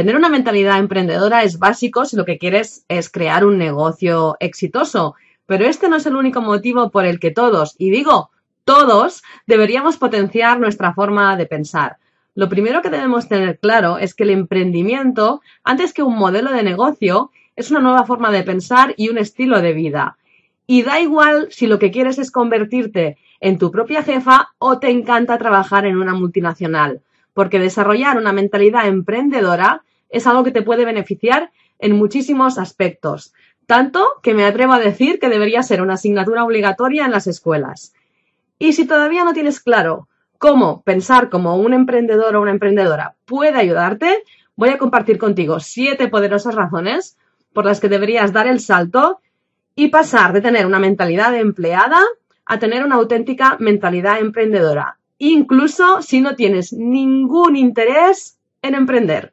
Tener una mentalidad emprendedora es básico si lo que quieres es crear un negocio exitoso, pero este no es el único motivo por el que todos, y digo todos, deberíamos potenciar nuestra forma de pensar. Lo primero que debemos tener claro es que el emprendimiento, antes que un modelo de negocio, es una nueva forma de pensar y un estilo de vida. Y da igual si lo que quieres es convertirte en tu propia jefa o te encanta trabajar en una multinacional, porque desarrollar una mentalidad emprendedora es algo que te puede beneficiar en muchísimos aspectos, tanto que me atrevo a decir que debería ser una asignatura obligatoria en las escuelas. Y si todavía no tienes claro cómo pensar como un emprendedor o una emprendedora puede ayudarte, voy a compartir contigo siete poderosas razones por las que deberías dar el salto y pasar de tener una mentalidad empleada a tener una auténtica mentalidad emprendedora, incluso si no tienes ningún interés en emprender.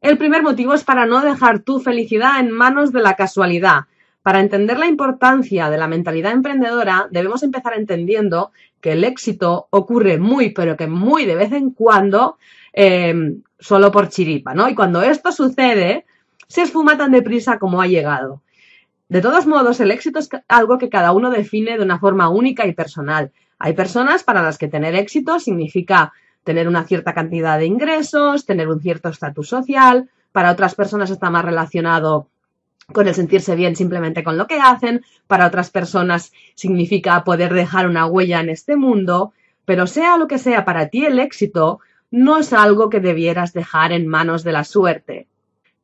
El primer motivo es para no dejar tu felicidad en manos de la casualidad. Para entender la importancia de la mentalidad emprendedora, debemos empezar entendiendo que el éxito ocurre muy, pero que muy de vez en cuando, eh, solo por chiripa, ¿no? Y cuando esto sucede, se esfuma tan deprisa como ha llegado. De todos modos, el éxito es algo que cada uno define de una forma única y personal. Hay personas para las que tener éxito significa tener una cierta cantidad de ingresos, tener un cierto estatus social, para otras personas está más relacionado con el sentirse bien simplemente con lo que hacen, para otras personas significa poder dejar una huella en este mundo, pero sea lo que sea para ti el éxito, no es algo que debieras dejar en manos de la suerte.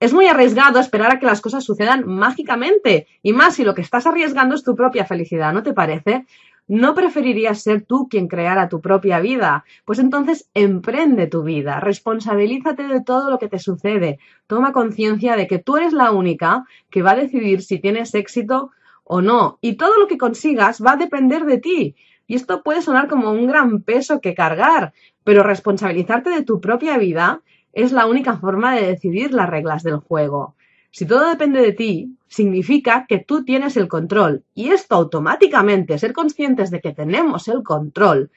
Es muy arriesgado esperar a que las cosas sucedan mágicamente, y más si lo que estás arriesgando es tu propia felicidad, ¿no te parece? ¿No preferirías ser tú quien creara tu propia vida? Pues entonces emprende tu vida, responsabilízate de todo lo que te sucede, toma conciencia de que tú eres la única que va a decidir si tienes éxito o no, y todo lo que consigas va a depender de ti. Y esto puede sonar como un gran peso que cargar, pero responsabilizarte de tu propia vida es la única forma de decidir las reglas del juego. Si todo depende de ti, significa que tú tienes el control. Y esto automáticamente, ser conscientes de que tenemos el control,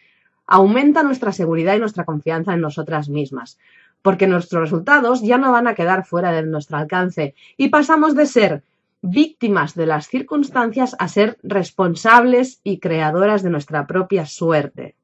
aumenta nuestra seguridad y nuestra confianza en nosotras mismas. Porque nuestros resultados ya no van a quedar fuera de nuestro alcance. Y pasamos de ser víctimas de las circunstancias a ser responsables y creadoras de nuestra propia suerte.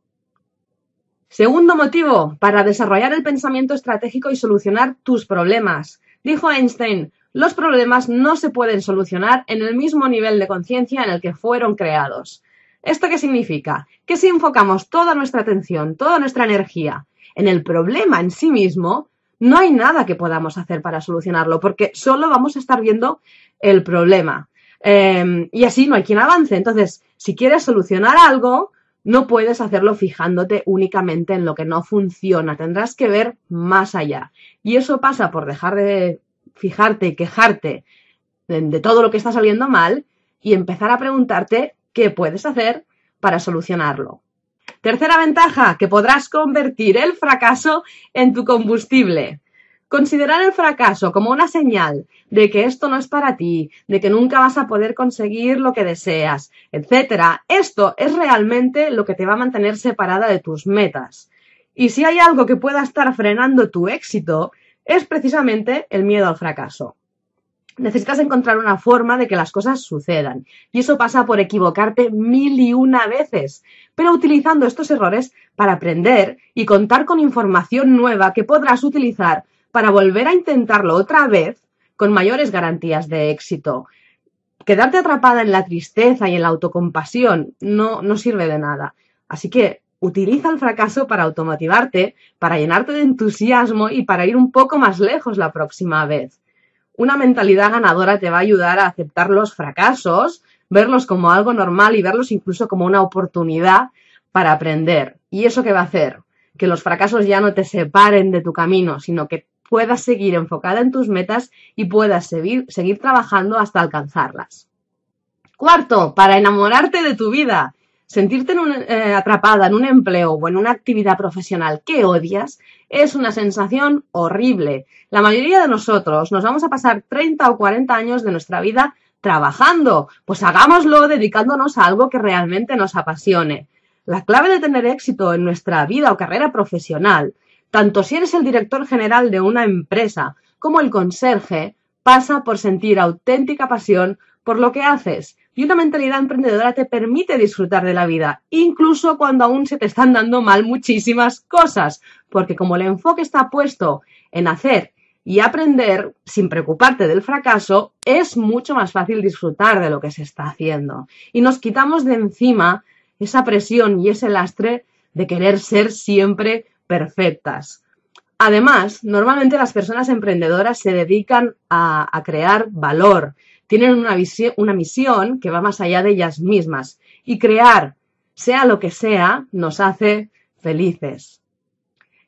Segundo motivo, para desarrollar el pensamiento estratégico y solucionar tus problemas. Dijo Einstein, los problemas no se pueden solucionar en el mismo nivel de conciencia en el que fueron creados. ¿Esto qué significa? Que si enfocamos toda nuestra atención, toda nuestra energía en el problema en sí mismo, no hay nada que podamos hacer para solucionarlo, porque solo vamos a estar viendo el problema. Eh, y así no hay quien avance. Entonces, si quieres solucionar algo, no puedes hacerlo fijándote únicamente en lo que no funciona, tendrás que ver más allá. Y eso pasa por dejar de fijarte y quejarte de, todo lo que está saliendo mal y empezar a preguntarte qué puedes hacer para solucionarlo. Tercera ventaja, que podrás convertir el fracaso en tu combustible. Considerar el fracaso como una señal de que esto no es para ti, de que nunca vas a poder conseguir lo que deseas, etcétera, esto es realmente lo que te va a mantener separada de tus metas. Y si hay algo que pueda estar frenando tu éxito, es precisamente el miedo al fracaso. Necesitas encontrar una forma de que las cosas sucedan. Y eso pasa por equivocarte mil y una veces, pero utilizando estos errores para aprender y contar con información nueva que podrás utilizar para volver a intentarlo otra vez con mayores garantías de éxito. Quedarte atrapada en la tristeza y en la autocompasión no, no sirve de nada. Así que utiliza el fracaso para automotivarte, para llenarte de entusiasmo y para ir un poco más lejos la próxima vez. Una mentalidad ganadora te va a ayudar a aceptar los fracasos, verlos como algo normal y verlos incluso como una oportunidad para aprender. ¿Y eso qué va a hacer? Que los fracasos ya no te separen de tu camino, sino que puedas seguir enfocada en tus metas y puedas seguir, seguir trabajando hasta alcanzarlas. Cuarto, para enamorarte de tu vida. Sentirte eh, atrapada en un empleo o en una actividad profesional que odias es una sensación horrible. La mayoría de nosotros nos vamos a pasar 30 o 40 años de nuestra vida trabajando. Pues hagámoslo dedicándonos a algo que realmente nos apasione. La clave de tener éxito en nuestra vida o carrera profesional tanto si eres el director general de una empresa como el conserje pasa por sentir auténtica pasión por lo que haces. Y una mentalidad emprendedora te permite disfrutar de la vida, incluso cuando aún se te están dando mal muchísimas cosas, porque como el enfoque está puesto en hacer y aprender sin preocuparte del fracaso, es mucho más fácil disfrutar de lo que se está haciendo. Y nos quitamos de encima esa presión y ese lastre de querer ser siempre perfectas. Además, normalmente las personas emprendedoras se dedican a, crear valor, tienen una, una misión que va más allá de ellas mismas y crear, sea lo que sea, nos hace felices.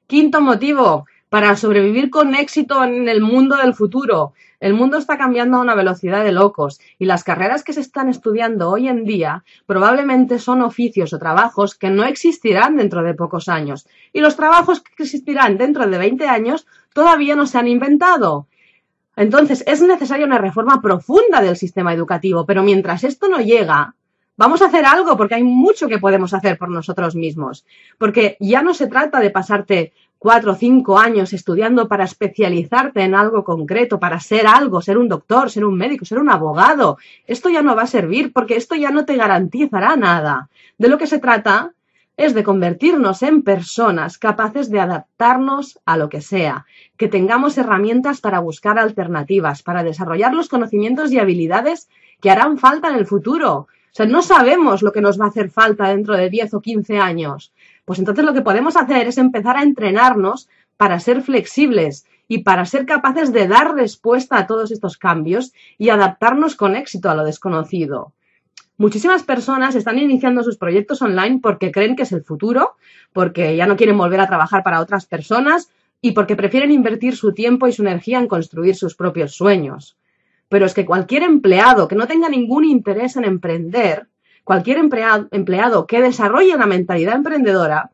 Quinto motivo, para sobrevivir con éxito en el mundo del futuro. El mundo está cambiando a una velocidad de locos y las carreras que se están estudiando hoy en día probablemente son oficios o trabajos que no existirán dentro de pocos años y los trabajos que existirán dentro de 20 años todavía no se han inventado. Entonces, es necesaria una reforma profunda del sistema educativo, pero mientras esto no llega, vamos a hacer algo porque hay mucho que podemos hacer por nosotros mismos. Porque ya no se trata de pasarte cuatro o cinco años estudiando para especializarte en algo concreto, para ser algo, ser un doctor, ser un médico, ser un abogado. Esto ya no va a servir porque esto ya no te garantizará nada. De lo que se trata es de convertirnos en personas capaces de adaptarnos a lo que sea, que tengamos herramientas para buscar alternativas, para desarrollar los conocimientos y habilidades que harán falta en el futuro. O sea, no sabemos lo que nos va a hacer falta dentro de 10 o 15 años. Pues entonces lo que podemos hacer es empezar a entrenarnos para ser flexibles y para ser capaces de dar respuesta a todos estos cambios y adaptarnos con éxito a lo desconocido. Muchísimas personas están iniciando sus proyectos online porque creen que es el futuro, porque ya no quieren volver a trabajar para otras personas y porque prefieren invertir su tiempo y su energía en construir sus propios sueños. Pero es que cualquier empleado que no tenga ningún interés en emprender cualquier empleado, que desarrolle una mentalidad emprendedora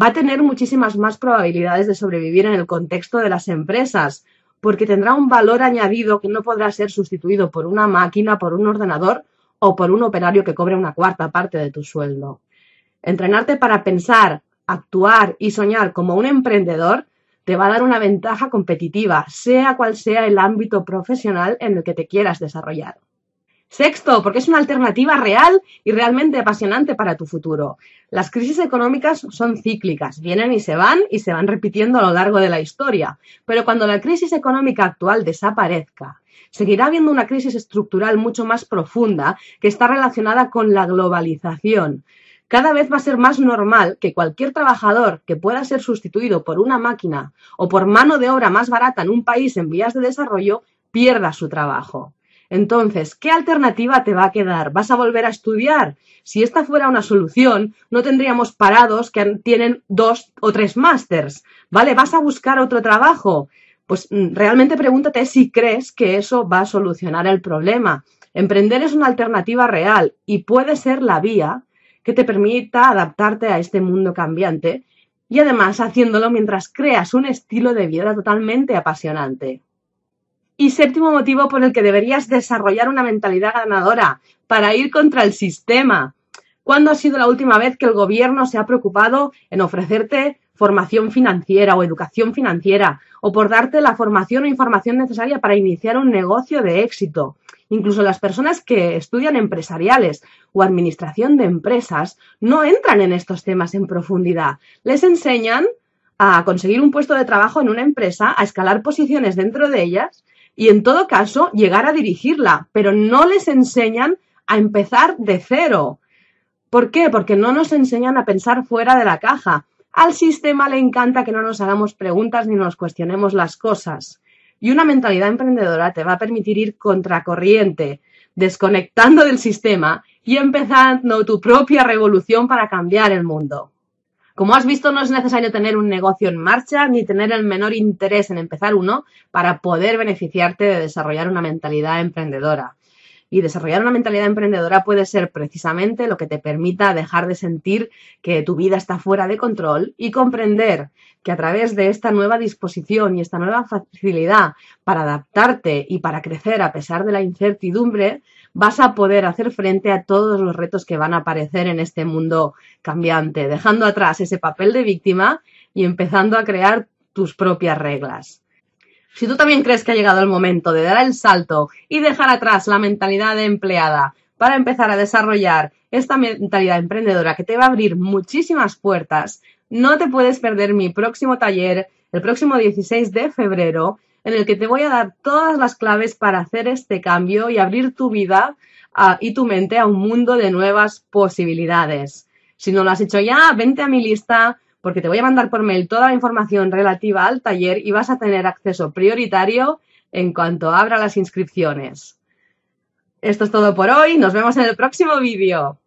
va a tener muchísimas más probabilidades de sobrevivir en el contexto de las empresas, porque tendrá un valor añadido que no podrá ser sustituido por una máquina, por un ordenador o por un operario que cobre una cuarta parte de tu sueldo. Entrenarte para pensar, actuar y soñar como un emprendedor te va a dar una ventaja competitiva, sea cual sea el ámbito profesional en el que te quieras desarrollar. Sexto, porque es una alternativa real y realmente apasionante para tu futuro. Las crisis económicas son cíclicas, vienen y se van y se van repitiendo a lo largo de la historia. Pero cuando la crisis económica actual desaparezca, seguirá habiendo una crisis estructural mucho más profunda que está relacionada con la globalización. Cada vez va a ser más normal que cualquier trabajador que pueda ser sustituido por una máquina o por mano de obra más barata en un país en vías de desarrollo pierda su trabajo. Entonces, ¿qué alternativa te va a quedar? ¿Vas a volver a estudiar? Si esta fuera una solución, no tendríamos parados que tienen dos o tres másters, ¿vale? ¿Vas a buscar otro trabajo? Pues mm, realmente pregúntate si crees que eso va a solucionar el problema. Emprender es una alternativa real y puede ser la vía que te permita adaptarte a este mundo cambiante y además haciéndolo mientras creas un estilo de vida totalmente apasionante. Y séptimo motivo por el que deberías desarrollar una mentalidad ganadora para ir contra el sistema. ¿Cuándo ha sido la última vez que el gobierno se ha preocupado en ofrecerte formación financiera o educación financiera o por darte la formación o información necesaria para iniciar un negocio de éxito? Incluso las personas que estudian empresariales o administración de empresas no entran en estos temas en profundidad. Les enseñan a conseguir un puesto de trabajo en una empresa, a escalar posiciones dentro de ellas y en todo caso llegar a dirigirla, pero no les enseñan a empezar de cero. ¿Por qué? Porque no nos enseñan a pensar fuera de la caja. Al sistema le encanta que no nos hagamos preguntas ni nos cuestionemos las cosas. Y una mentalidad emprendedora te va a permitir ir contracorriente, desconectando del sistema y empezando tu propia revolución para cambiar el mundo. Como has visto, no es necesario tener un negocio en marcha ni tener el menor interés en empezar uno para poder beneficiarte de desarrollar una mentalidad emprendedora. Y desarrollar una mentalidad emprendedora puede ser precisamente lo que te permita dejar de sentir que tu vida está fuera de control y comprender que a través de esta nueva disposición y esta nueva facilidad para adaptarte y para crecer a pesar de la incertidumbre, vas a poder hacer frente a todos los retos que van a aparecer en este mundo cambiante, dejando atrás ese papel de víctima y empezando a crear tus propias reglas. Si tú también crees que ha llegado el momento de dar el salto y dejar atrás la mentalidad de empleada para empezar a desarrollar esta mentalidad emprendedora que te va a abrir muchísimas puertas, no te puedes perder mi próximo taller el próximo 16 de febrero en el que te voy a dar todas las claves para hacer este cambio y abrir tu vida ah, y tu mente a un mundo de nuevas posibilidades. Si no lo has hecho ya, vente a mi lista porque te voy a mandar por mail toda la información relativa al taller y vas a tener acceso prioritario en cuanto abra las inscripciones. Esto es todo por hoy, nos vemos en el próximo vídeo.